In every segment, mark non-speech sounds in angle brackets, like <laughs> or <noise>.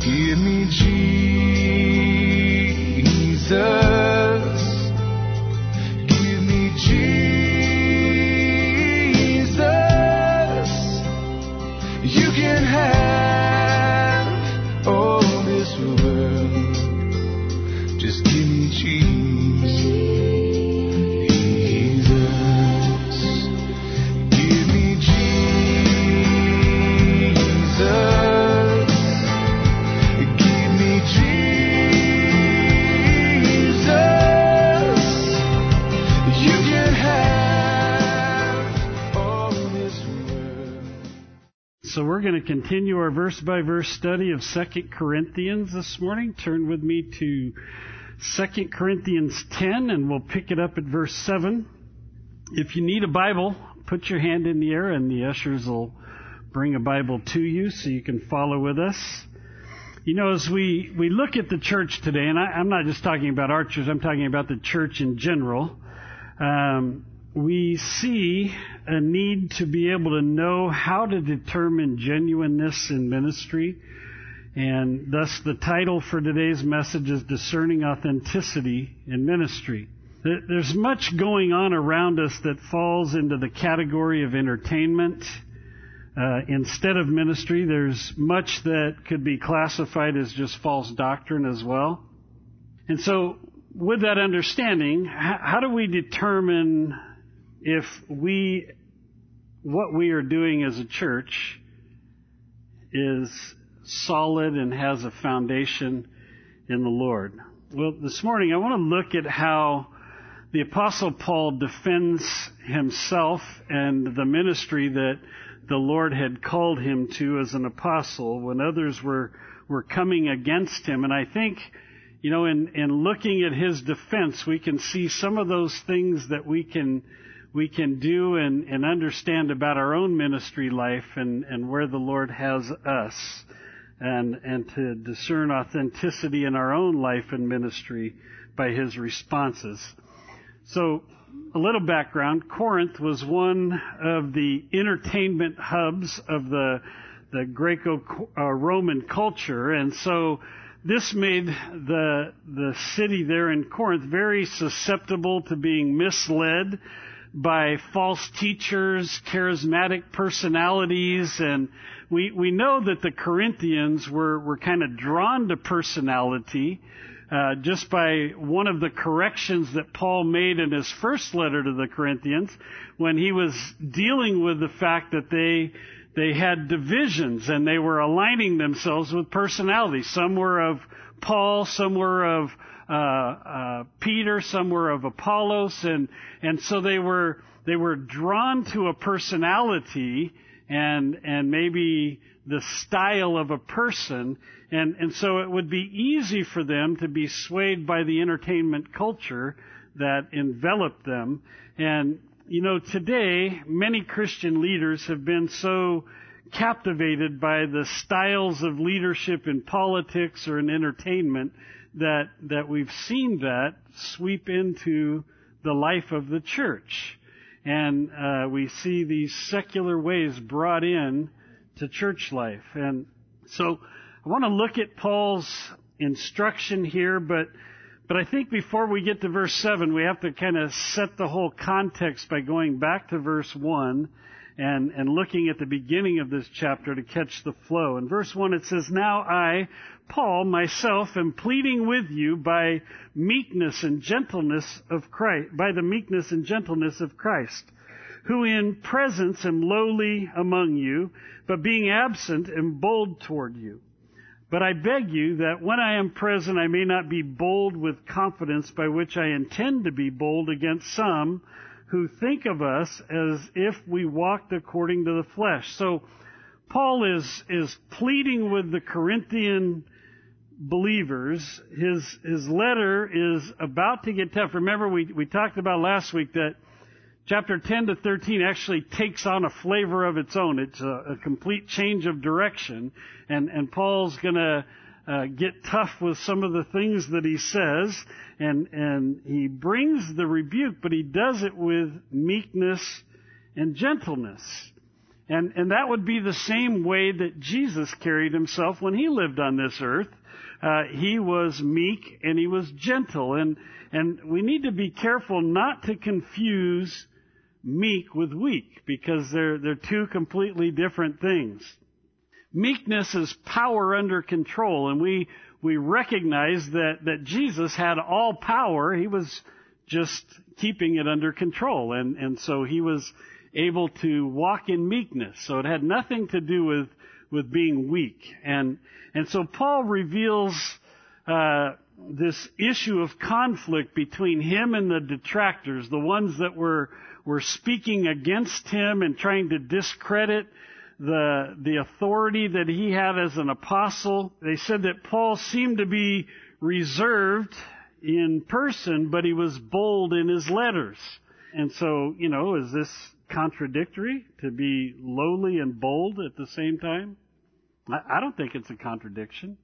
Give me Jesus. Continue our verse by verse study of 2 Corinthians this morning. Turn with me to 2 Corinthians 10 and we'll pick it up at verse 7. If you need a Bible, put your hand in the air and the ushers will bring a Bible to you so you can follow with us. You know, as we, we look at the church today, and I, I'm not just talking about our church, I'm talking about the church in general, um, we see a need to be able to know how to determine genuineness in ministry. And thus, the title for today's message is Discerning Authenticity in Ministry. There's much going on around us that falls into the category of entertainment. Uh, instead of ministry, there's much that could be classified as just false doctrine as well. And so, with that understanding, how, how do we determine if we, what we are doing as a church is solid and has a foundation in the Lord? Well, this morning I want to look at how the Apostle Paul defends himself and the ministry that the Lord had called him to as an apostle when others were, were coming against him. And I think, you know, in, in looking at his defense, we can see some of those things that we can, we can do and, and understand about our own ministry life and, and where the Lord has us. And, and to discern authenticity in our own life and ministry by his responses. So, a little background. Corinth was one of the entertainment hubs of the, the Greco-Roman uh, culture, and so this made the, the city there in Corinth very susceptible to being misled by false teachers, charismatic personalities, and we, we know that the Corinthians were, were kind of drawn to personality uh, just by one of the corrections that Paul made in his first letter to the Corinthians when he was dealing with the fact that they they had divisions and they were aligning themselves with personality. Some were of Paul, some were of uh, uh, Peter, some were of Apollos, and and so they were they were drawn to a personality and and maybe the style of a person and and so it would be easy for them to be swayed by the entertainment culture that enveloped them. And you know today many christian leaders have been so captivated by the styles of leadership in politics or in entertainment that that we've seen that sweep into the life of the church and uh, we see these secular ways brought in to church life. And so I want to look at Paul's instruction here, but but I think before we get to verse 7, we have to kind of set the whole context by going back to verse 1 and, and looking at the beginning of this chapter to catch the flow. In verse 1 it says, Now I, Paul, myself, am pleading with you by meekness and gentleness of Christ, by the meekness and gentleness of Christ, who in presence am lowly among you, but being absent am bold toward you. But I beg you that when I am present I may not be bold with confidence by which I intend to be bold against some who think of us as if we walked according to the flesh. So Paul is, is pleading with the Corinthian believers. His, his letter is about to get tough. Remember we, we talked about last week that chapter 10 to 13 actually takes on a flavor of its own. It's a, a complete change of direction. And, and Paul's gonna uh, get tough with some of the things that he says, and and he brings the rebuke, but he does it with meekness and gentleness. And, and that would be the same way that Jesus carried himself when he lived on this earth. Uh, he was meek and he was gentle. And, and we need to be careful not to confuse meek with weak because they're, they're two completely different things. Meekness is power under control and we, we recognize that, that Jesus had all power. He was just keeping it under control. And, and so he was able to walk in meekness. So it had nothing to do with, with being weak. And, and so Paul reveals, uh, this issue of conflict between him and the detractors, the ones that were, were speaking against him and trying to discredit the, the authority that he had as an apostle. They said that Paul seemed to be reserved in person, but he was bold in his letters. And so, you know, is this contradictory to be lowly and bold at the same time? I don't think it's a contradiction.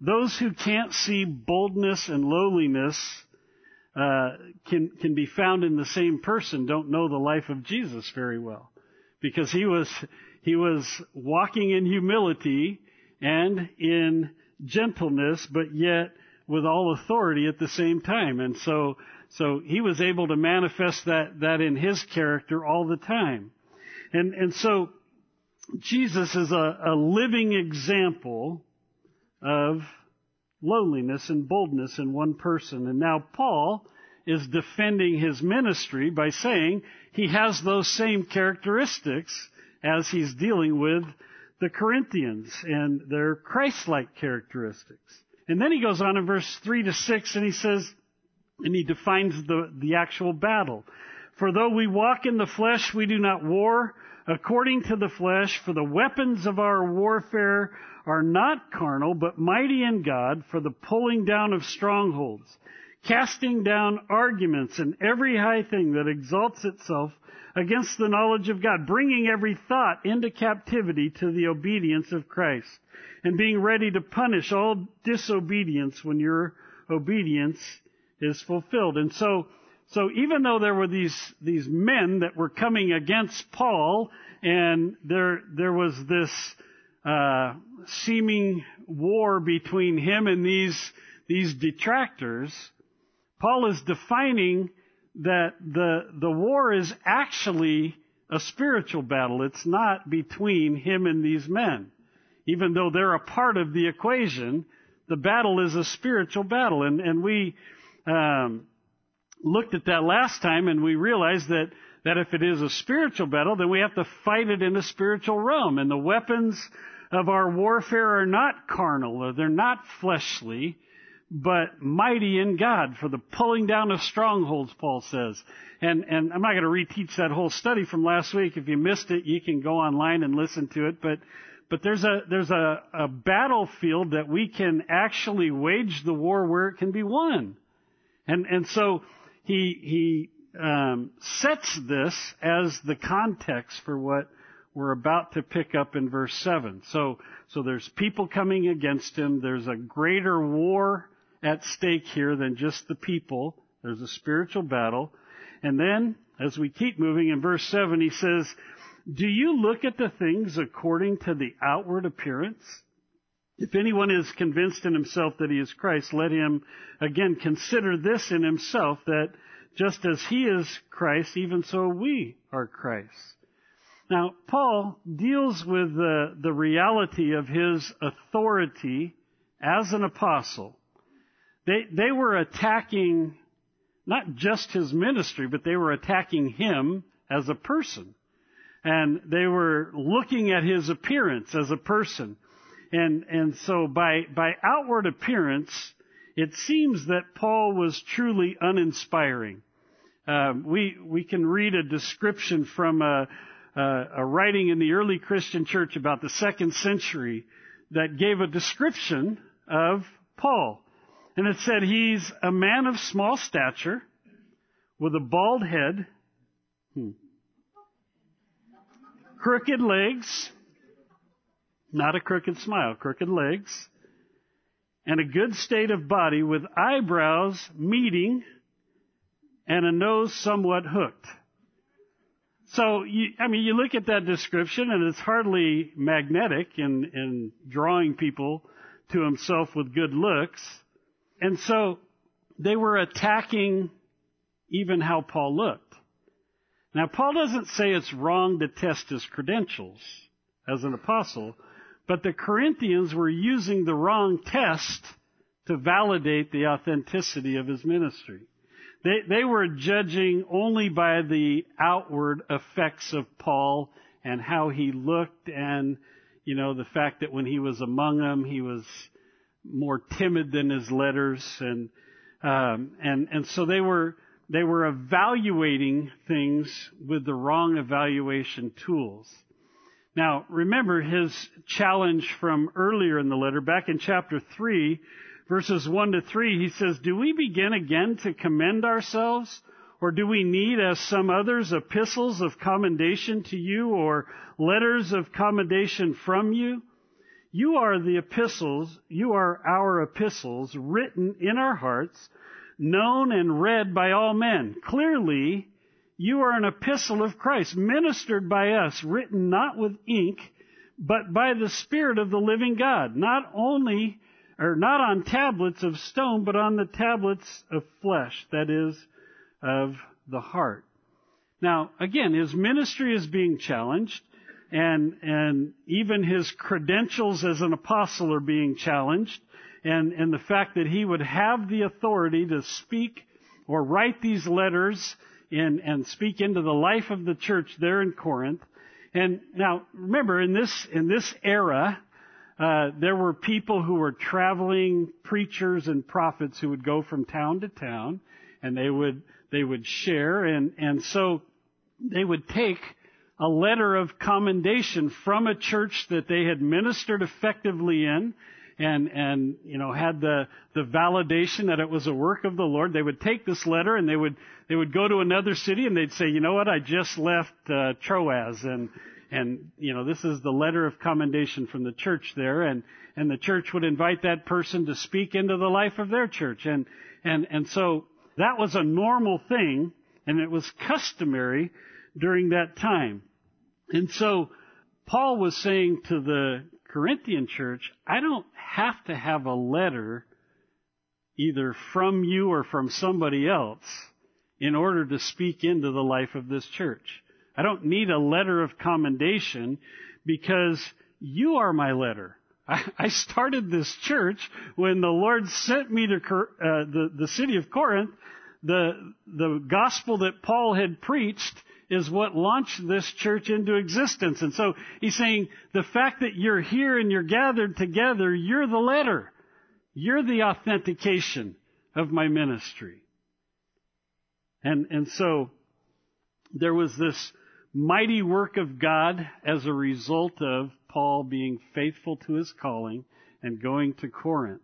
Those who can't see boldness and lowliness uh, can can be found in the same person don't know the life of Jesus very well, because he was he was walking in humility and in gentleness, but yet with all authority at the same time, and so so he was able to manifest that that in his character all the time, and and so Jesus is a, a living example of lowliness and boldness in one person. And now Paul is defending his ministry by saying he has those same characteristics as he's dealing with the Corinthians and their Christ-like characteristics. And then he goes on in verse 3 to 6 and he says, and he defines the, the actual battle. For though we walk in the flesh, we do not war according to the flesh, for the weapons of our warfare are not carnal, but mighty in God for the pulling down of strongholds, casting down arguments and every high thing that exalts itself against the knowledge of God, bringing every thought into captivity to the obedience of Christ, and being ready to punish all disobedience when your obedience is fulfilled. And so, so even though there were these, these men that were coming against Paul, and there, there was this, uh, seeming war between him and these, these detractors, Paul is defining that the, the war is actually a spiritual battle. It's not between him and these men. Even though they're a part of the equation, the battle is a spiritual battle. And, and we um, looked at that last time and we realized that that if it is a spiritual battle, then we have to fight it in a spiritual realm. And the weapons of our warfare are not carnal, or they're not fleshly, but mighty in God for the pulling down of strongholds, Paul says. And, and I'm not going to reteach that whole study from last week. If you missed it, you can go online and listen to it. But, but there's a, there's a, a battlefield that we can actually wage the war where it can be won. And, and so he, he, um, sets this as the context for what we're about to pick up in verse 7. So, so there's people coming against him. There's a greater war at stake here than just the people. There's a spiritual battle. And then, as we keep moving in verse 7, he says, Do you look at the things according to the outward appearance? If anyone is convinced in himself that he is Christ, let him again consider this in himself that just as he is Christ, even so we are Christ. Now, Paul deals with the, the reality of his authority as an apostle. They, they were attacking not just his ministry, but they were attacking him as a person. And they were looking at his appearance as a person. And, and so by, by outward appearance, it seems that Paul was truly uninspiring. Um, we we can read a description from a, a, a writing in the early Christian church about the second century that gave a description of Paul, and it said he's a man of small stature with a bald head, hmm, crooked legs, not a crooked smile, crooked legs, and a good state of body with eyebrows meeting and a nose somewhat hooked. So, you, I mean, you look at that description and it's hardly magnetic in, in drawing people to himself with good looks. And so they were attacking even how Paul looked. Now, Paul doesn't say it's wrong to test his credentials as an apostle, but the Corinthians were using the wrong test to validate the authenticity of his ministry. They, they were judging only by the outward effects of Paul and how he looked and, you know, the fact that when he was among them, he was more timid than his letters and, um, and, and so they were, they were evaluating things with the wrong evaluation tools. Now, remember his challenge from earlier in the letter, back in chapter 3, verses 1 to 3, he says, Do we begin again to commend ourselves? Or do we need, as some others, epistles of commendation to you or letters of commendation from you? You are the epistles, you are our epistles written in our hearts, known and read by all men. Clearly, you are an epistle of Christ, ministered by us, written not with ink, but by the Spirit of the living God, not only or not on tablets of stone, but on the tablets of flesh, that is, of the heart. Now, again, his ministry is being challenged, and, and even his credentials as an apostle are being challenged, and, and the fact that he would have the authority to speak or write these letters and, and speak into the life of the church there in Corinth. And now, remember, in this, in this era, uh, there were people who were traveling preachers and prophets who would go from town to town, and they would they would share, and and so they would take a letter of commendation from a church that they had ministered effectively in, and and you know had the the validation that it was a work of the Lord. They would take this letter and they would they would go to another city and they'd say, you know what, I just left uh, Troas and and you know this is the letter of commendation from the church there and and the church would invite that person to speak into the life of their church and and and so that was a normal thing and it was customary during that time and so paul was saying to the corinthian church i don't have to have a letter either from you or from somebody else in order to speak into the life of this church I don't need a letter of commendation because you are my letter. I, started this church when the Lord sent me to uh, the, the city of Corinth. The, the gospel that Paul had preached is what launched this church into existence. And so he's saying the fact that you're here and you're gathered together, you're the letter. You're the authentication of my ministry. And, and so there was this mighty work of God as a result of Paul being faithful to his calling and going to Corinth.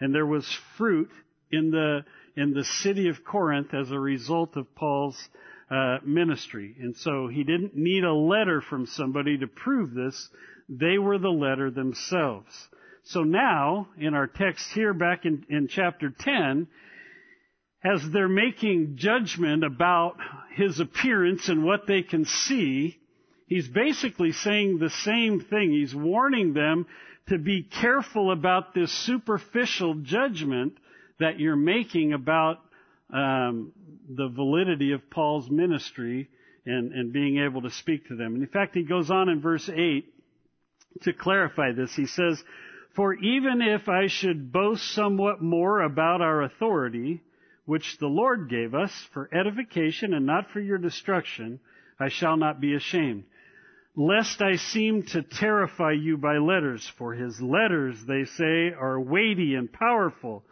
And there was fruit in the, in the city of Corinth as a result of Paul's uh, ministry. And so he didn't need a letter from somebody to prove this. They were the letter themselves. So now, in our text here back in, in chapter 10, as they're making judgment about his appearance and what they can see, he's basically saying the same thing. He's warning them to be careful about this superficial judgment that you're making about um, the validity of Paul's ministry and, and being able to speak to them. And in fact, he goes on in verse 8 to clarify this. He says, For even if I should boast somewhat more about our authority, which the Lord gave us for edification and not for your destruction, I shall not be ashamed. Lest I seem to terrify you by letters, for his letters, they say, are weighty and powerful.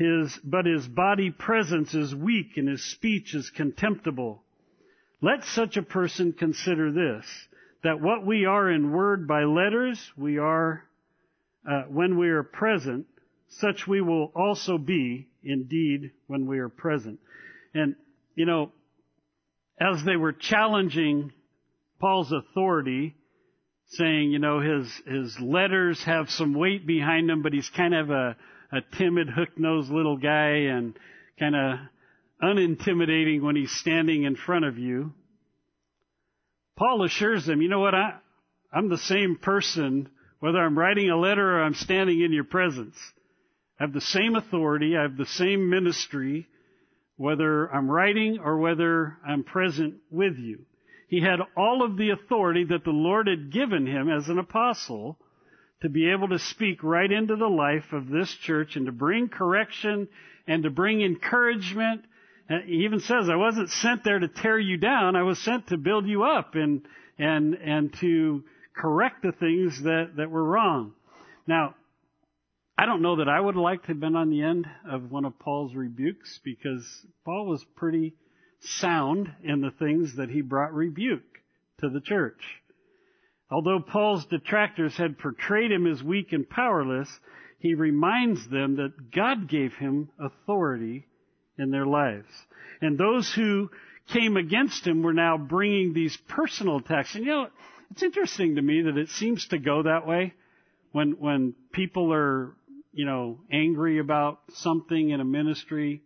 His, but his body presence is weak and his speech is contemptible. Let such a person consider this, that what we are in word by letters, we are, uh, when we are present, such we will also be indeed when we are present. And, you know, as they were challenging Paul's authority, saying, you know, his, his letters have some weight behind them, but he's kind of a, a timid, hook-nosed little guy and kind of unintimidating when he's standing in front of you. Paul assures them, you know what, I, I'm the same person whether I'm writing a letter or I'm standing in your presence. I have the same authority, I have the same ministry, whether I'm writing or whether I'm present with you. He had all of the authority that the Lord had given him as an apostle to be able to speak right into the life of this church and to bring correction and to bring encouragement. He even says, I wasn't sent there to tear you down. I was sent to build you up and, and, and to correct the things that, that were wrong. Now, I don't know that I would have liked to have been on the end of one of Paul's rebukes because Paul was pretty sound in the things that he brought rebuke to the church. Although Paul's detractors had portrayed him as weak and powerless, he reminds them that God gave him authority in their lives. And those who came against him were now bringing these personal attacks. And you know, it's interesting to me that it seems to go that way when, when people are, you know, angry about something in a ministry.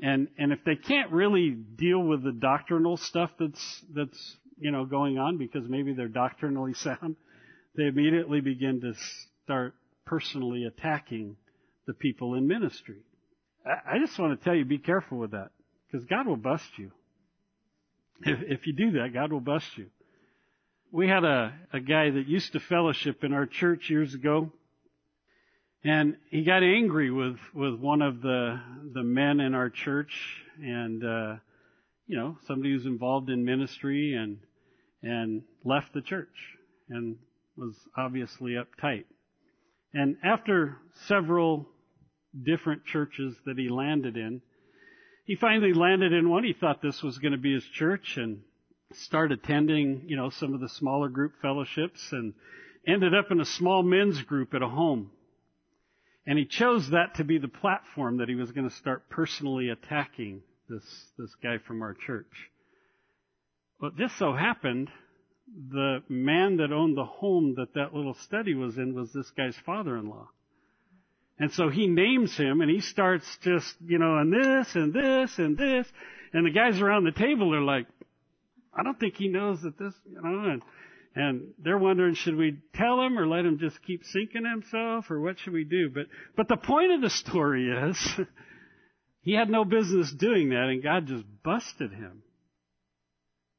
And, and if they can't really deal with the doctrinal stuff that's, that's, you know, going on because maybe they're doctrinally <laughs> sound, they immediately begin to start personally attacking the people in ministry. I, just want to tell you, be careful with that because God will bust you. If, if you do that, God will bust you we had a, a guy that used to fellowship in our church years ago, and he got angry with with one of the the men in our church, and uh, you know somebody who's involved in ministry, and and left the church, and was obviously uptight. And after several different churches that he landed in, he finally landed in one. He thought this was going to be his church, and started attending, you know, some of the smaller group fellowships and ended up in a small men's group at a home. And he chose that to be the platform that he was going to start personally attacking this, this guy from our church. But just so happened, the man that owned the home that that little study was in was this guy's father-in-law. And so he names him and he starts just, you know, and this and this and this. And the guys around the table are like, I don't think he knows that this, you know, and, and they're wondering, should we tell him or let him just keep sinking himself or what should we do? But, but the point of the story is, <laughs> he had no business doing that and God just busted him.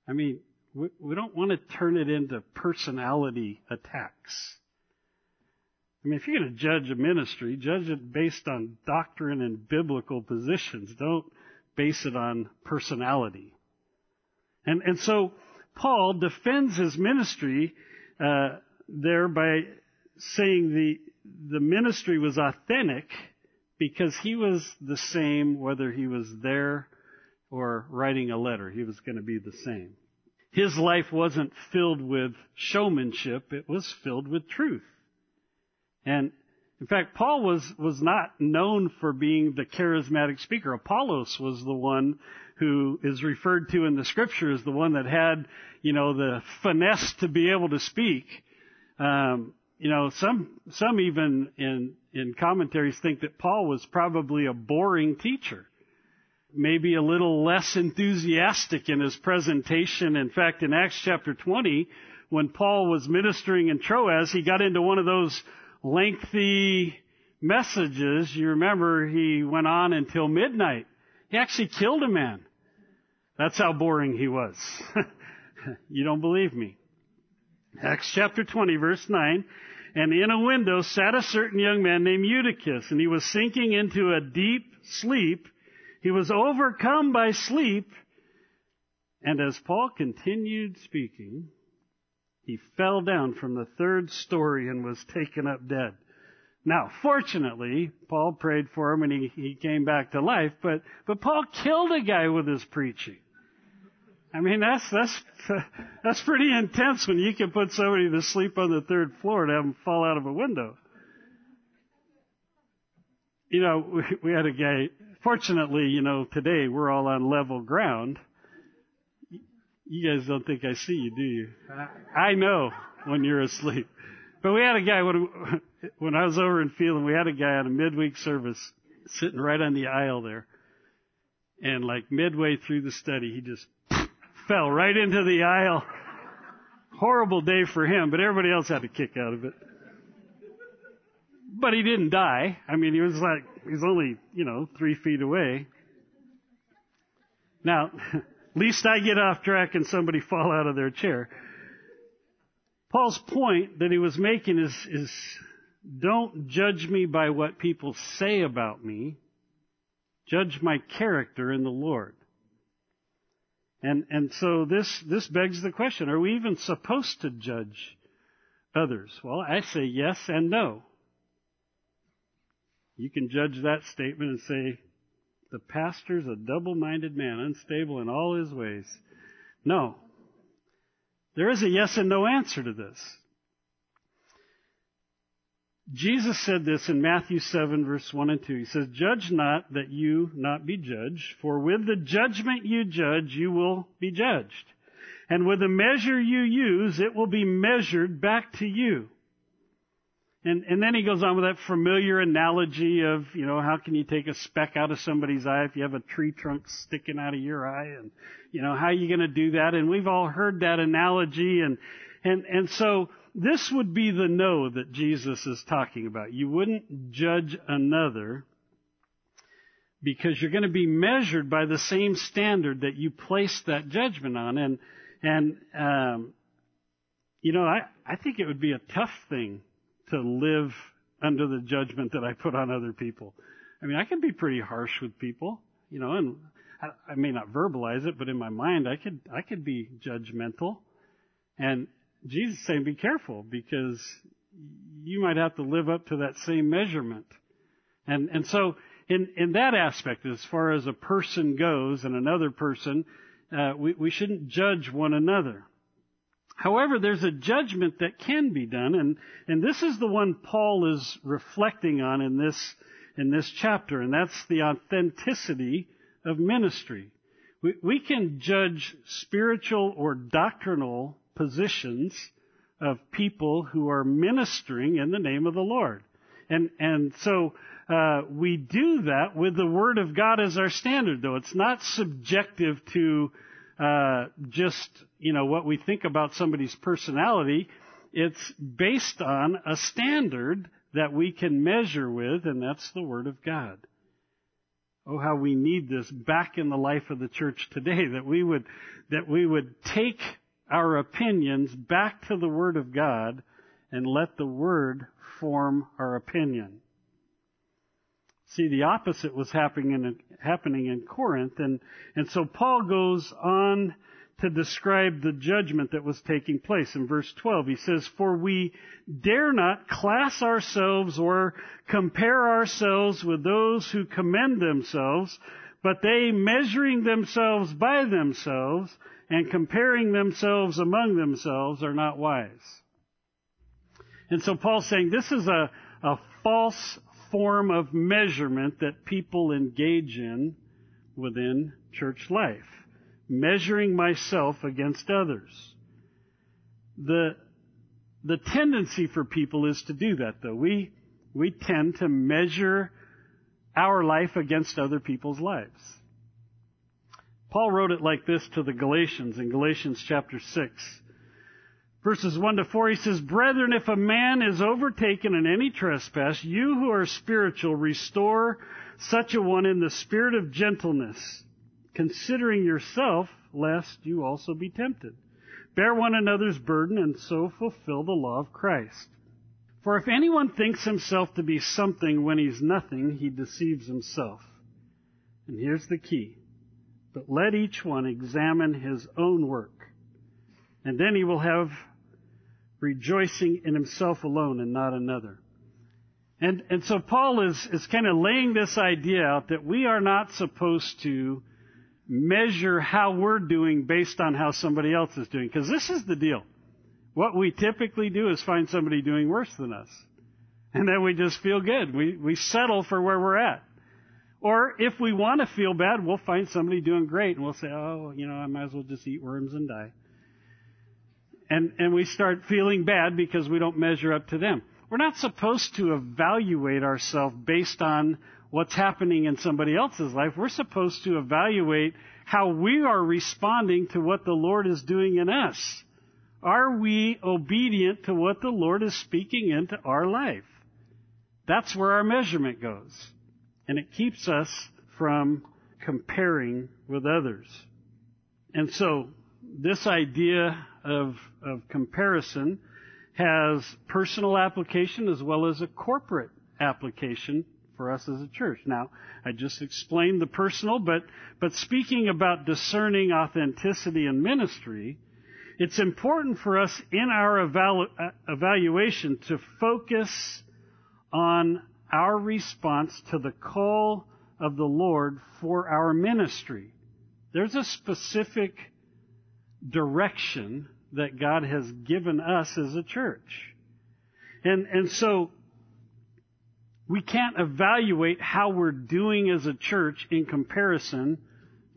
I mean, we, we don't want to turn it into personality attacks. I mean, if you're going to judge a ministry, judge it based on doctrine and biblical positions. Don't base it on personality. And, and so Paul defends his ministry uh, there by saying the, the ministry was authentic because he was the same whether he was there or writing a letter. He was going to be the same. His life wasn't filled with showmanship, it was filled with truth. And in fact, Paul was, was not known for being the charismatic speaker. Apollos was the one who is referred to in the scripture as the one that had, you know, the finesse to be able to speak. Um, you know, some some even in in commentaries think that Paul was probably a boring teacher, maybe a little less enthusiastic in his presentation. In fact, in Acts chapter 20, when Paul was ministering in Troas, he got into one of those lengthy messages. You remember he went on until midnight. He actually killed a man. That's how boring he was. <laughs> you don't believe me. Acts chapter 20 verse 9. And in a window sat a certain young man named Eutychus, and he was sinking into a deep sleep. He was overcome by sleep. And as Paul continued speaking, he fell down from the third story and was taken up dead. Now, fortunately, Paul prayed for him and he, he came back to life, but, but Paul killed a guy with his preaching. I mean, that's, that's, <laughs> that's pretty intense when you can put somebody to sleep on the third floor and have them fall out of a window. You know, <laughs> we, we had a guy, fortunately, you know, today we're all on level ground. You guys don't think I see you, do you? Uh, I know when you're asleep. But we had a guy when, when I was over in Phelan, we had a guy on a midweek service sitting right on the aisle there. And like midway through the study, he just fell right into the aisle horrible day for him, but everybody else had a kick out of it. But he didn't die. I mean, he was like, he's only, you know, three feet away. Now, <laughs> least I get off track and somebody fall out of their chair. Paul's point that he was making is, is don't judge me by what people say about me. Judge my character in the Lord. And, and so this, this begs the question, are we even supposed to judge others? Well, I say yes and no. You can judge that statement and say, the pastor's a double-minded man, unstable in all his ways. No. There is a yes and no answer to this. Jesus said this in Matthew 7 verse 1 and 2. He says, Judge not that you not be judged, for with the judgment you judge, you will be judged. And with the measure you use, it will be measured back to you. And, and then he goes on with that familiar analogy of, you know, how can you take a speck out of somebody's eye if you have a tree trunk sticking out of your eye? And, you know, how are you going to do that? And we've all heard that analogy. And, and, and so this would be the no that Jesus is talking about. You wouldn't judge another because you're going to be measured by the same standard that you place that judgment on. And, and, um, you know, I, I think it would be a tough thing to live under the judgment that I put on other people. I mean, I can be pretty harsh with people, you know, and I, may not verbalize it, but in my mind, I could, I could be judgmental. And Jesus is saying, be careful because you might have to live up to that same measurement. And, and so in, in that aspect, as far as a person goes and another person, uh, we, we shouldn't judge one another. However, there's a judgment that can be done, and, and this is the one Paul is reflecting on in this, in this chapter, and that's the authenticity of ministry. We, we can judge spiritual or doctrinal positions of people who are ministering in the name of the Lord. And, and so, uh, we do that with the Word of God as our standard, though. It's not subjective to uh, just you know what we think about somebody's personality. It's based on a standard that we can measure with, and that's the Word of God. Oh, how we need this back in the life of the church today, that we would, that we would take our opinions back to the Word of God and let the Word form our opinion. See, the opposite was happening in, happening in Corinth. And, and so Paul goes on to describe the judgment that was taking place. In verse 12, he says, For we dare not class ourselves or compare ourselves with those who commend themselves, but they measuring themselves by themselves and comparing themselves among themselves are not wise. And so Paul's saying this is a, a false form of measurement that people engage in within church life. Measuring myself against others. The, the tendency for people is to do that though. We, we tend to measure our life against other people's lives. Paul wrote it like this to the Galatians in Galatians chapter 6 verses 1 to 4, he says, Brethren, if a man is overtaken in any trespass, you who are spiritual, restore such a one in the spirit of gentleness, considering yourself, lest you also be tempted. Bear one another's burden, and so fulfill the law of Christ. For if anyone thinks himself to be something when he's nothing, he deceives himself. And here's the key. But let each one examine his own work, and then he will have rejoicing in himself alone and not another. And, and so Paul is, is kind of laying this idea out that we are not supposed to measure how we're doing based on how somebody else is doing. Because this is the deal. What we typically do is find somebody doing worse than us. And then we just feel good. We, we settle for where we're at. Or if we want to feel bad, we'll find somebody doing great and we'll say, oh, you know, I might as well just eat worms and die and, and we start feeling bad because we don't measure up to them. We're not supposed to evaluate ourselves based on what's happening in somebody else's life. We're supposed to evaluate how we are responding to what the Lord is doing in us. Are we obedient to what the Lord is speaking into our life? That's where our measurement goes. And it keeps us from comparing with others. And so, this idea of, of comparison has personal application as well as a corporate application for us as a church. Now, I just explained the personal, but, but speaking about discerning authenticity in ministry, it's important for us in our evalu- uh, evaluation to focus on our response to the call of the Lord for our ministry. There's a specific direction that God has given us as a church. And, and so we can't evaluate how we're doing as a church in comparison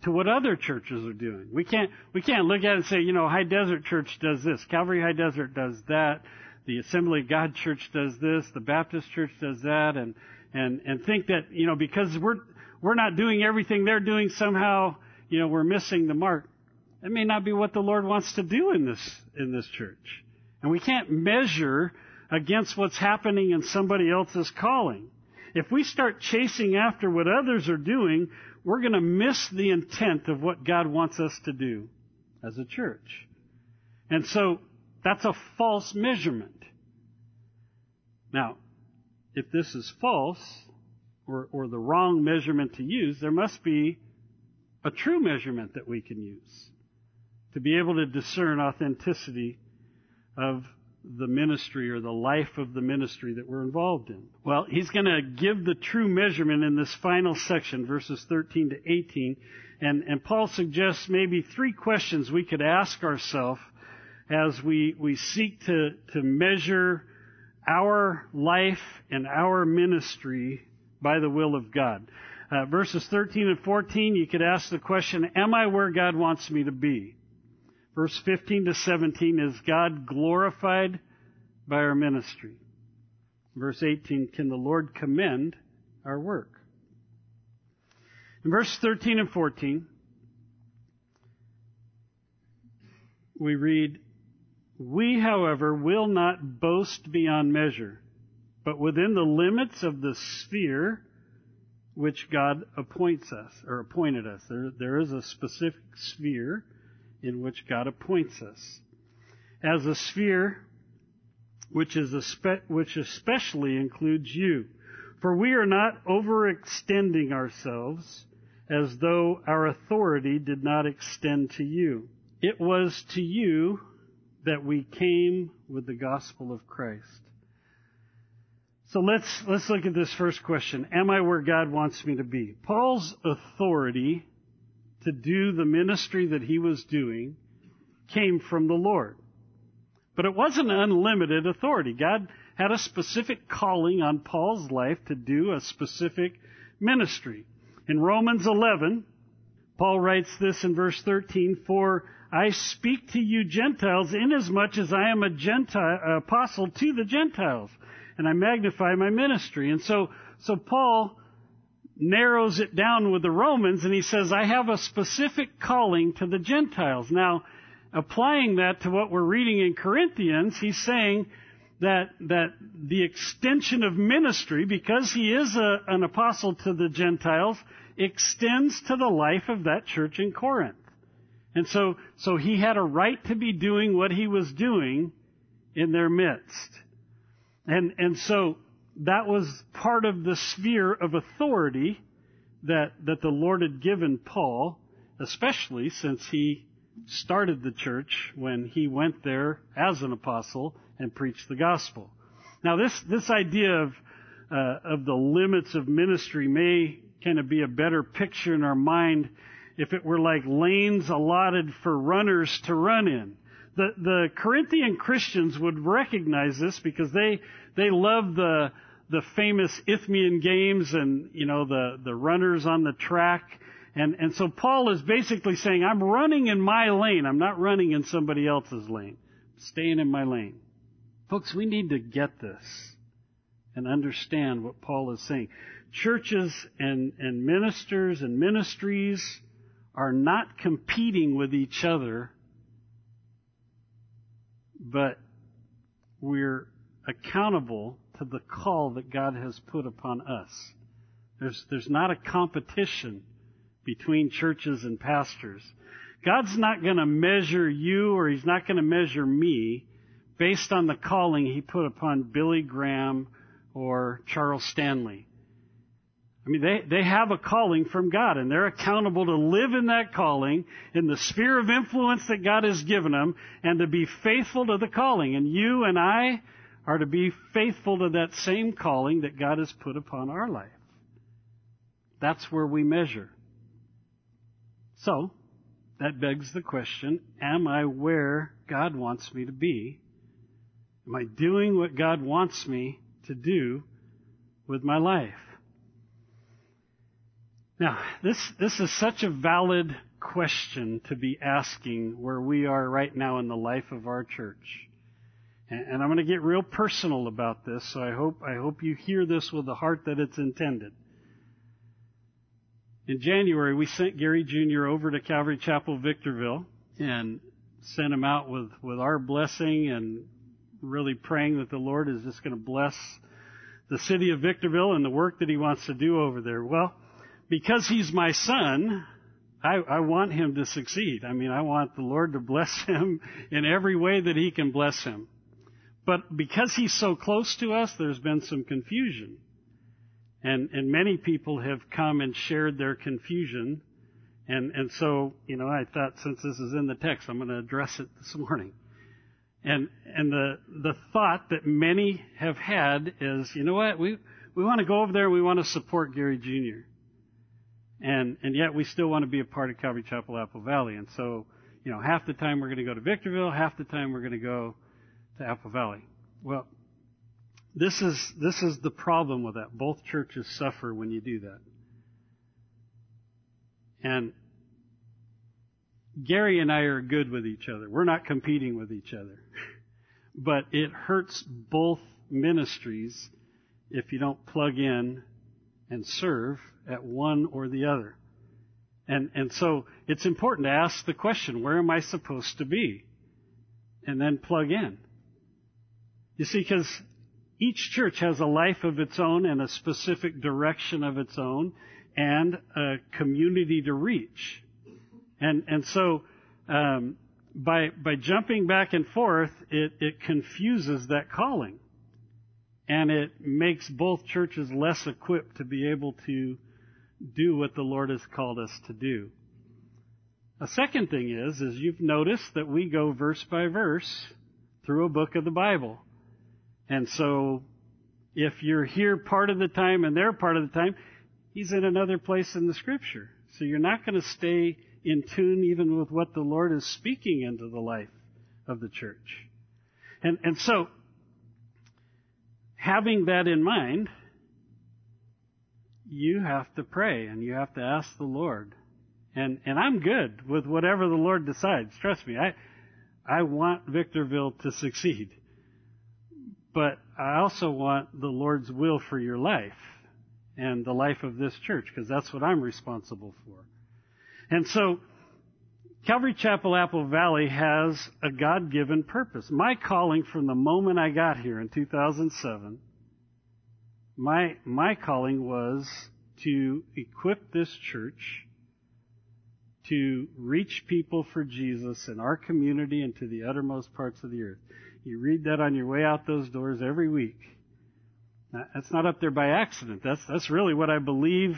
to what other churches are doing. We can't, we can't look at it and say, you know, High Desert Church does this, Calvary High Desert does that, the Assembly of God Church does this, the Baptist Church does that, and, and, and think that, you know, because we're, we're not doing everything they're doing, somehow, you know, we're missing the mark. That may not be what the Lord wants to do in this, in this church. And we can't measure against what's happening in somebody else's calling. If we start chasing after what others are doing, we're going to miss the intent of what God wants us to do as a church. And so that's a false measurement. Now, if this is false or, or the wrong measurement to use, there must be a true measurement that we can use to be able to discern authenticity of the ministry or the life of the ministry that we're involved in. Well, he's going to give the true measurement in this final section, verses 13 to 18. And, and Paul suggests maybe three questions we could ask ourselves as we, we seek to, to measure our life and our ministry by the will of God. Uh, verses 13 and 14, you could ask the question, Am I where God wants me to be? Verse 15 to 17, is God glorified by our ministry? Verse 18, can the Lord commend our work? In verse 13 and 14, we read, We, however, will not boast beyond measure, but within the limits of the sphere which God appoints us, or appointed us. There, there is a specific sphere in which God appoints us. As a sphere which is spe- which especially includes you. For we are not overextending ourselves as though our authority did not extend to you. It was to you that we came with the gospel of Christ. So let's, let's look at this first question. Am I where God wants me to be? Paul's authority to do the ministry that he was doing came from the Lord. But it wasn't unlimited authority. God had a specific calling on Paul's life to do a specific ministry. In Romans 11, Paul writes this in verse 13, For I speak to you Gentiles inasmuch as I am a Gentile, apostle to the Gentiles, and I magnify my ministry. And so, so Paul narrows it down with the Romans and he says, I have a specific calling to the Gentiles. Now, applying that to what we're reading in Corinthians, he's saying that, that the extension of ministry, because he is a, an apostle to the Gentiles, extends to the life of that church in Corinth. And so, so he had a right to be doing what he was doing in their midst. And, and so that was part of the sphere of authority that, that the Lord had given Paul, especially since he started the church when he went there as an apostle and preached the gospel. Now this, this idea of, uh, of the limits of ministry may kind of be a better picture in our mind if it were like lanes allotted for runners to run in. The, the Corinthian Christians would recognize this because they, they love the, the famous Isthmian games and, you know, the, the runners on the track. And, and so Paul is basically saying, I'm running in my lane. I'm not running in somebody else's lane. I'm staying in my lane. Folks, we need to get this and understand what Paul is saying. Churches and, and ministers and ministries are not competing with each other but we're accountable to the call that God has put upon us. There's, there's not a competition between churches and pastors. God's not going to measure you or He's not going to measure me based on the calling He put upon Billy Graham or Charles Stanley. I mean, they, they have a calling from God and they're accountable to live in that calling in the sphere of influence that God has given them and to be faithful to the calling. And you and I are to be faithful to that same calling that God has put upon our life. That's where we measure. So, that begs the question, am I where God wants me to be? Am I doing what God wants me to do with my life? Now, this, this is such a valid question to be asking where we are right now in the life of our church. And, I'm going to get real personal about this, so I hope, I hope you hear this with the heart that it's intended. In January, we sent Gary Jr. over to Calvary Chapel, Victorville, and sent him out with, with our blessing and really praying that the Lord is just going to bless the city of Victorville and the work that he wants to do over there. Well, because he's my son, I, I, want him to succeed. I mean, I want the Lord to bless <laughs> him in every way that he can bless him. But because he's so close to us, there's been some confusion. And, and many people have come and shared their confusion. And, and so, you know, I thought since this is in the text, I'm going to address it this morning. And, and the, the thought that many have had is, you know what, we, we want to go over there and we want to support Gary Jr. And, and yet we still want to be a part of Calvary Chapel Apple Valley. And so, you know, half the time we're going to go to Victorville, half the time we're going to go to Apple Valley. Well, this is, this is the problem with that. Both churches suffer when you do that. And Gary and I are good with each other. We're not competing with each other. <laughs> but it hurts both ministries if you don't plug in and serve at one or the other. And, and so it's important to ask the question, where am I supposed to be? And then plug in. You see, because each church has a life of its own and a specific direction of its own and a community to reach. And, and so, um, by, by jumping back and forth, it, it confuses that calling. And it makes both churches less equipped to be able to do what the Lord has called us to do. A second thing is, is you've noticed that we go verse by verse through a book of the Bible. And so, if you're here part of the time and there part of the time, he's in another place in the scripture. So you're not going to stay in tune even with what the Lord is speaking into the life of the church. And, and so, having that in mind, you have to pray and you have to ask the Lord. And, and I'm good with whatever the Lord decides. Trust me, I, I want Victorville to succeed. But I also want the Lord's will for your life and the life of this church because that's what I'm responsible for. And so, Calvary Chapel Apple Valley has a God given purpose. My calling from the moment I got here in 2007, my, my calling was to equip this church to reach people for Jesus in our community and to the uttermost parts of the earth. You read that on your way out those doors every week. That's not up there by accident. That's, that's really what I believe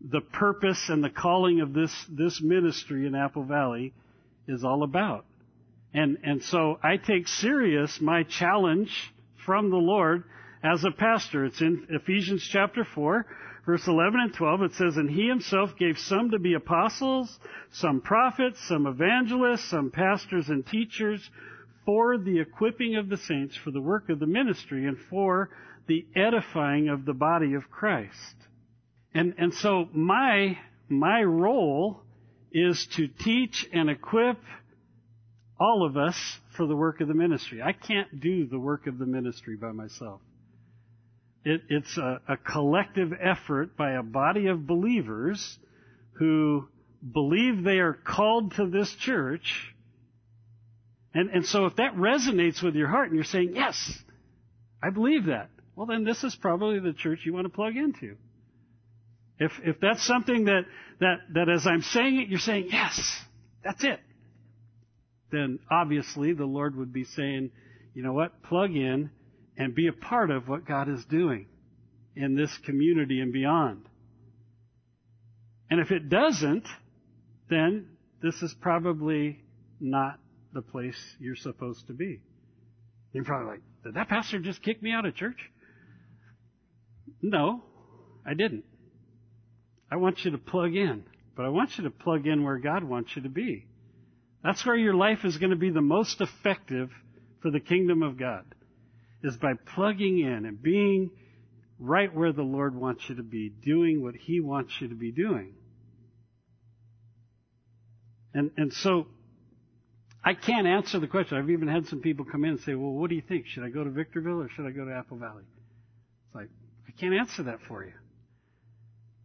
the purpose and the calling of this, this ministry in Apple Valley is all about. And, and so I take serious my challenge from the Lord as a pastor. It's in Ephesians chapter 4, verse 11 and 12. It says, And he himself gave some to be apostles, some prophets, some evangelists, some pastors and teachers for the equipping of the saints for the work of the ministry and for the edifying of the body of Christ. And, and so my, my role is to teach and equip all of us for the work of the ministry. I can't do the work of the ministry by myself. It, it's a, a collective effort by a body of believers who believe they are called to this church And, and so if that resonates with your heart and you're saying, yes, I believe that, well then this is probably the church you want to plug into. If, if that's something that, that, that as I'm saying it, you're saying, yes, that's it, then obviously the Lord would be saying, you know what, plug in and be a part of what God is doing in this community and beyond. And if it doesn't, then this is probably not the place you're supposed to be. You're probably like, did that pastor just kick me out of church? No, I didn't. I want you to plug in, but I want you to plug in where God wants you to be. That's where your life is going to be the most effective for the kingdom of God, is by plugging in and being right where the Lord wants you to be, doing what He wants you to be doing. And, and so, I can't answer the question. I've even had some people come in and say, well, what do you think? Should I go to Victorville or should I go to Apple Valley? It's like, I can't answer that for you.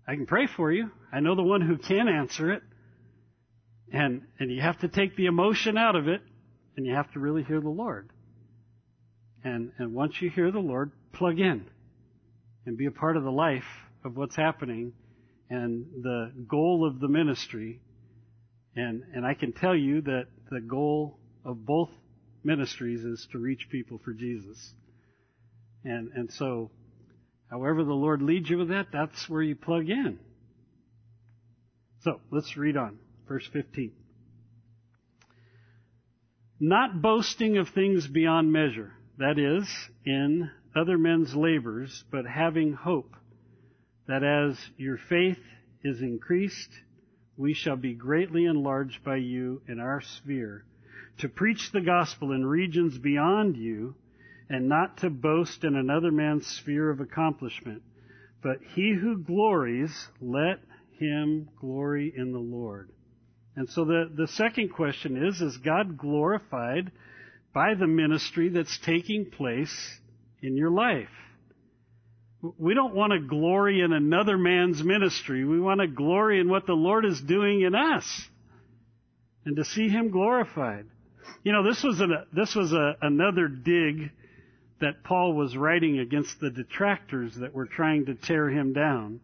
I can pray for you. I know the one who can answer it. And, and you have to take the emotion out of it and you have to really hear the Lord. And, and once you hear the Lord, plug in and be a part of the life of what's happening and the goal of the ministry. And, and I can tell you that the goal of both ministries is to reach people for Jesus. And, and so, however the Lord leads you with that, that's where you plug in. So, let's read on. Verse 15. Not boasting of things beyond measure, that is, in other men's labors, but having hope that as your faith is increased, we shall be greatly enlarged by you in our sphere, to preach the gospel in regions beyond you, and not to boast in another man's sphere of accomplishment. But he who glories, let him glory in the Lord. And so the, the second question is, is God glorified by the ministry that's taking place in your life? We don't want to glory in another man's ministry. We want to glory in what the Lord is doing in us and to see Him glorified. You know, this was, this was a, another dig that Paul was writing against the detractors that were trying to tear him down.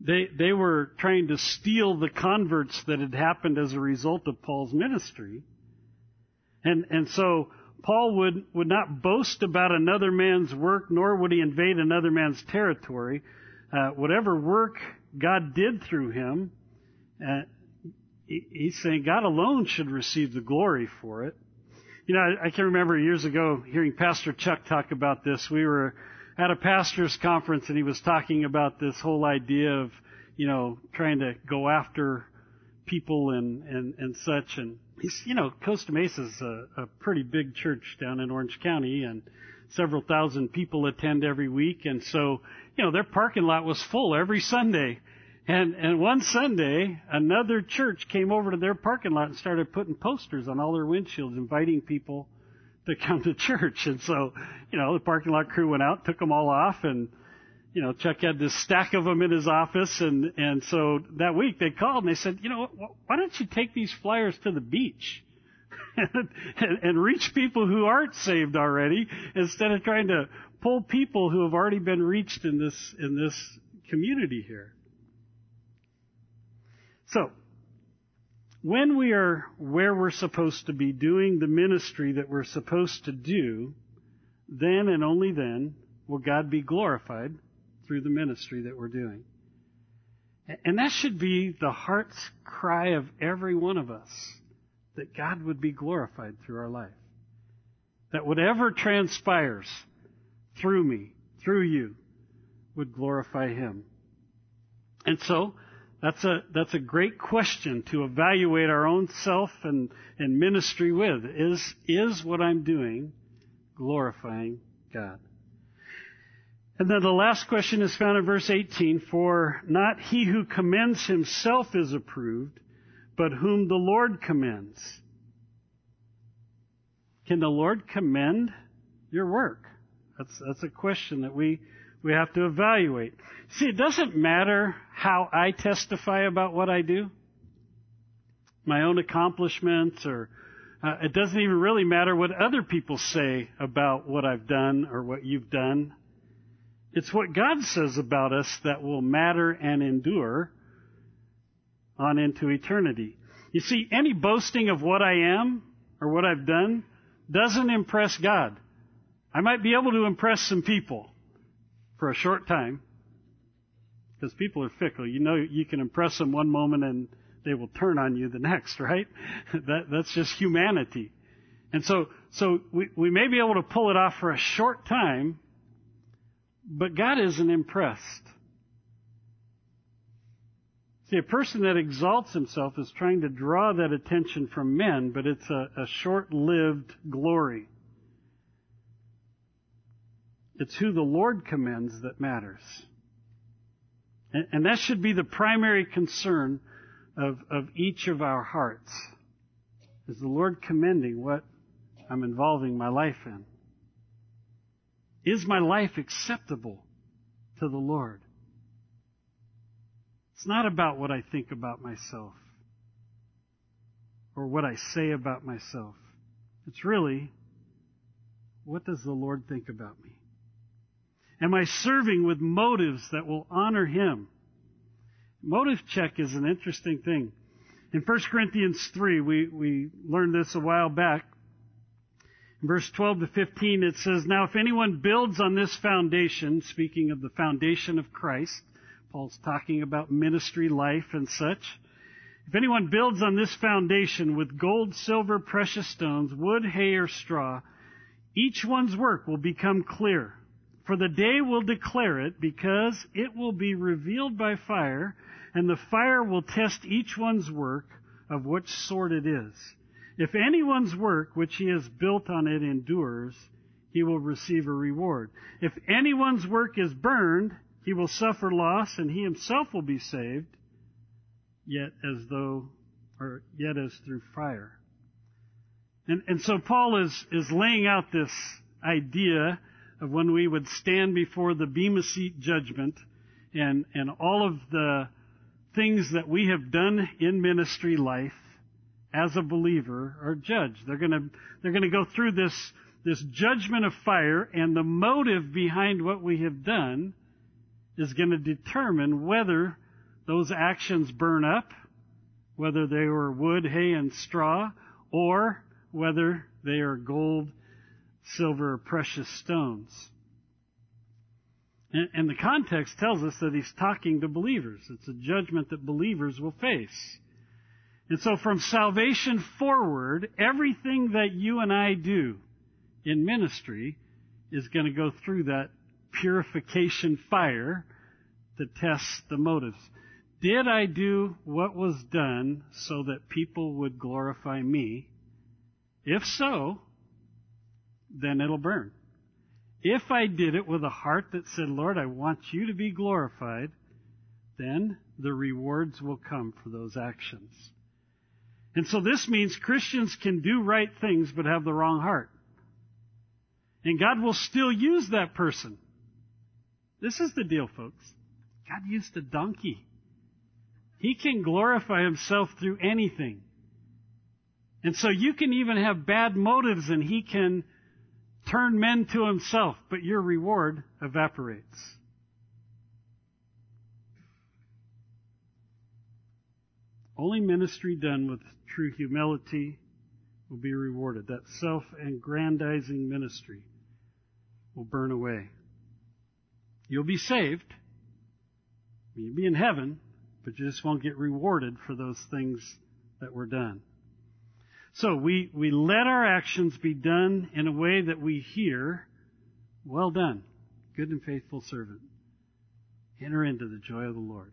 They, they were trying to steal the converts that had happened as a result of Paul's ministry. And, and so Paul would, would not boast about another man's work, nor would he invade another man's territory. Uh, whatever work God did through him, uh, he, he's saying God alone should receive the glory for it. You know, I, I can remember years ago hearing Pastor Chuck talk about this. We were at a pastor's conference and he was talking about this whole idea of, you know, trying to go after people and, and, and such. And he's, you know, Costa Mesa is a, a pretty big church down in Orange County and several thousand people attend every week. And so, you know, their parking lot was full every Sunday. And, and one Sunday, another church came over to their parking lot and started putting posters on all their windshields inviting people to come to <laughs> church. And so, you know, the parking lot crew went out, took them all off, and, you know, Chuck had this stack of them in his office. And, and so that week they called and they said, you know, why don't you take these flyers to the beach? <laughs> and, and reach people who aren't saved already instead of trying to pull people who have already been reached in this in this community here. So, when we are where we're supposed to be doing the ministry that we're supposed to do, then and only then will God be glorified through the ministry that we're doing. And that should be the heart's cry of every one of us that God would be glorified through our life. That whatever transpires through me, through you, would glorify Him. And so, that's a, that's a great question to evaluate our own self and, and ministry with. Is, is what I'm doing glorifying God? And then the last question is found in verse 18. For not he who commends himself is approved, but whom the Lord commends. Can the Lord commend your work? That's, that's a question that we we have to evaluate. See, it doesn't matter how I testify about what I do. my own accomplishments or uh, it doesn't even really matter what other people say about what I've done or what you've done. It's what God says about us that will matter and endure on into eternity. You see, any boasting of what I am or what I've done doesn't impress God. I might be able to impress some people for a short time because people are fickle. You know, you can impress them one moment and they will turn on you the next, <laughs> right? that, that's just humanity. And so, so we, we may be able to pull it off for a short time, but God isn't impressed. See, a person that exalts himself is trying to draw that attention from men, but it's a, a short-lived glory. It's who the Lord commends that matters. And, and that should be the primary concern of, of each of our hearts. Is the Lord commending what I'm involving my life in? Is my life acceptable to the Lord? It's not about what I think about myself or what I say about myself. It's really, what does the Lord think about me? Am I serving with motives that will honor Him? Motive check is an interesting thing. In 1 Corinthians 3, we, we learned this a while back. Verse 12 to 15, it says, Now if anyone builds on this foundation, speaking of the foundation of Christ, Paul's talking about ministry life and such. If anyone builds on this foundation with gold, silver, precious stones, wood, hay, or straw, each one's work will become clear. For the day will declare it, because it will be revealed by fire, and the fire will test each one's work of which sort it is. If anyone's work which he has built on it endures, he will receive a reward. If anyone's work is burned, he will suffer loss, and he himself will be saved, yet as though, or yet as through fire. And, and so Paul is, is laying out this idea of when we would stand before the Bema Seat judgment and, and all of the things that we have done in ministry life as a believer are judged. They're gonna, they're gonna go through this, this judgment of fire and the motive behind what we have done is going to determine whether those actions burn up, whether they were wood, hay, and straw, or whether they are gold, silver, precious stones. And the context tells us that he's talking to believers. It's a judgment that believers will face. And so from salvation forward, everything that you and I do in ministry is going to go through that purification fire to test the motives. Did I do what was done so that people would glorify me? If so, then it'll burn. If I did it with a heart that said, Lord, I want you to be glorified, then the rewards will come for those actions. And so this means Christians can do right things but have the wrong heart. And God will still use that person. This is the deal, folks. God used a donkey. He can glorify himself through anything. And so you can even have bad motives and he can turn men to himself, but your reward evaporates. Only ministry done with true humility will be rewarded. That self aggrandizing ministry will burn away. You'll be saved. You'll be in heaven, but you just won't get rewarded for those things that were done. So we, we let our actions be done in a way that we hear, well done, good and faithful servant. Enter into the joy of the Lord.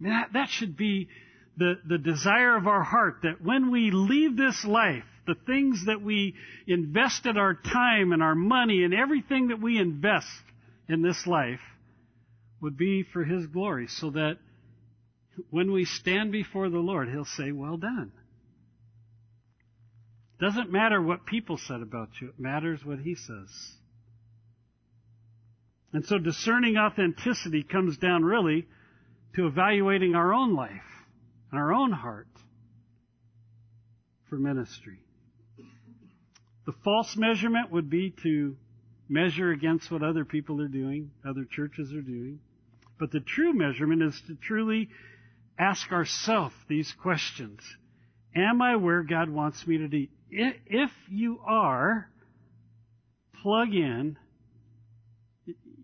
that, that should be the, the desire of our heart that when we leave this life, the things that we invested our time and our money and everything that we invest in this life would be for His glory so that when we stand before the Lord, He'll say, well done. Doesn't matter what people said about you, it matters what he says. And so discerning authenticity comes down really to evaluating our own life and our own heart. for ministry. The false measurement would be to measure against what other people are doing, other churches are doing. But the true measurement is to truly ask ourselves these questions. Am I where God wants me to be? If you are, plug in.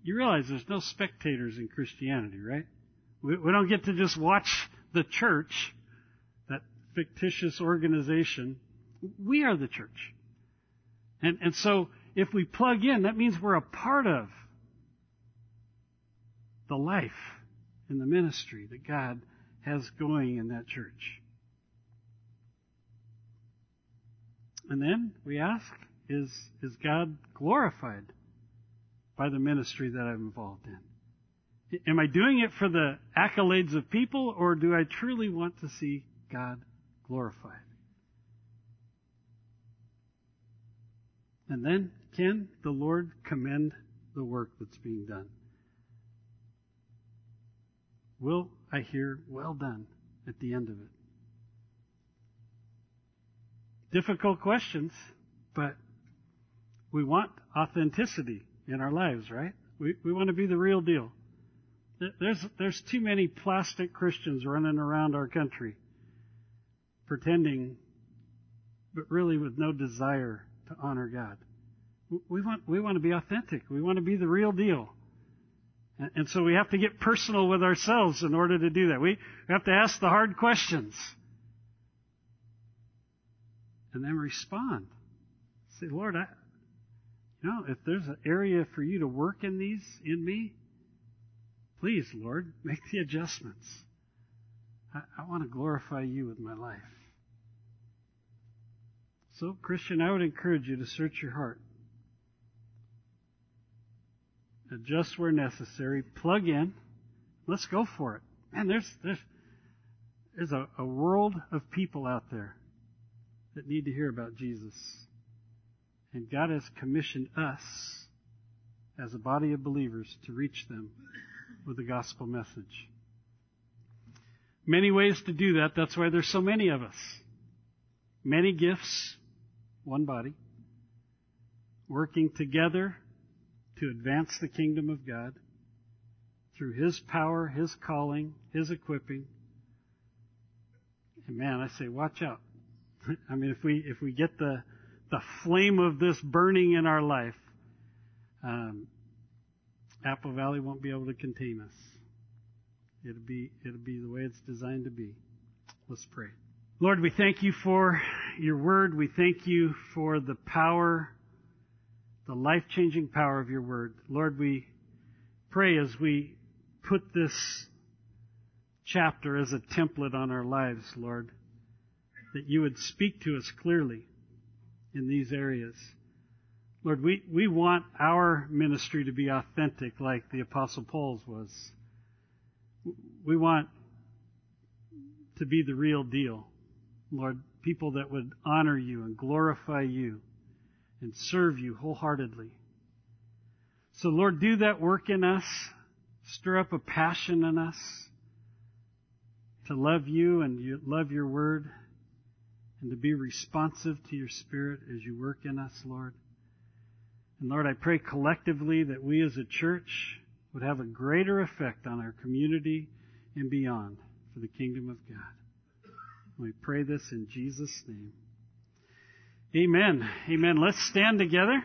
You realize there's no spectators in Christianity, right? We, we don't get to just watch the church, that fictitious organization. We are the church. And, and so if we plug in, that means we're a part of the life and the ministry that God has going in that church. And then we ask, is, is God glorified by the ministry that I'm involved in? Am I doing it for the accolades of people, or do I truly want to see God glorified? And then, can the Lord commend the work that's being done? Will I hear, well done, at the end of it? Difficult questions, but we want authenticity in our lives, right? We, we want to be the real deal. There's, there's too many plastic Christians running around our country pretending, but really with no desire to honor God. We want, we want to be authentic. We want to be the real deal. And, and so we have to get personal with ourselves in order to do that. We, we have to ask the hard questions. And then respond. Say, Lord, I, you know, if there's an area for you to work in these, in me, please, Lord, make the adjustments. I, I want to glorify you with my life. So, Christian, I would encourage you to search your heart. Adjust where necessary. Plug in. Let's go for it. Man, there's, there's, there's a, a world of people out there that need to hear about Jesus. And God has commissioned us as a body of believers to reach them with the gospel message. Many ways to do that. That's why there's so many of us. Many gifts, one body, working together to advance the kingdom of God through His power, His calling, His equipping. And man, I say, watch out. <laughs> I mean, if we if we get the the flame of this burning in our life, um, Apple Valley won't be able to contain us. It'll be it'll be the way it's designed to be. Let's pray. Lord, we thank you for your word. We thank you for the power, the life changing power of your word. Lord, we pray as we put this chapter as a template on our lives, Lord, that you would speak to us clearly in these areas. Lord, we, we want our ministry to be authentic like the Apostle Paul's was. We want to be the real deal. Lord, people that would honor you and glorify you and serve you wholeheartedly. So Lord, do that work in us. Stir up a passion in us to love you and you love your word and to be responsive to your Spirit as you work in us, Lord. And Lord, I pray collectively that we as a church would have a greater effect on our community and beyond for the kingdom of God. We pray this in Jesus' name. Amen. Amen. Let's stand together.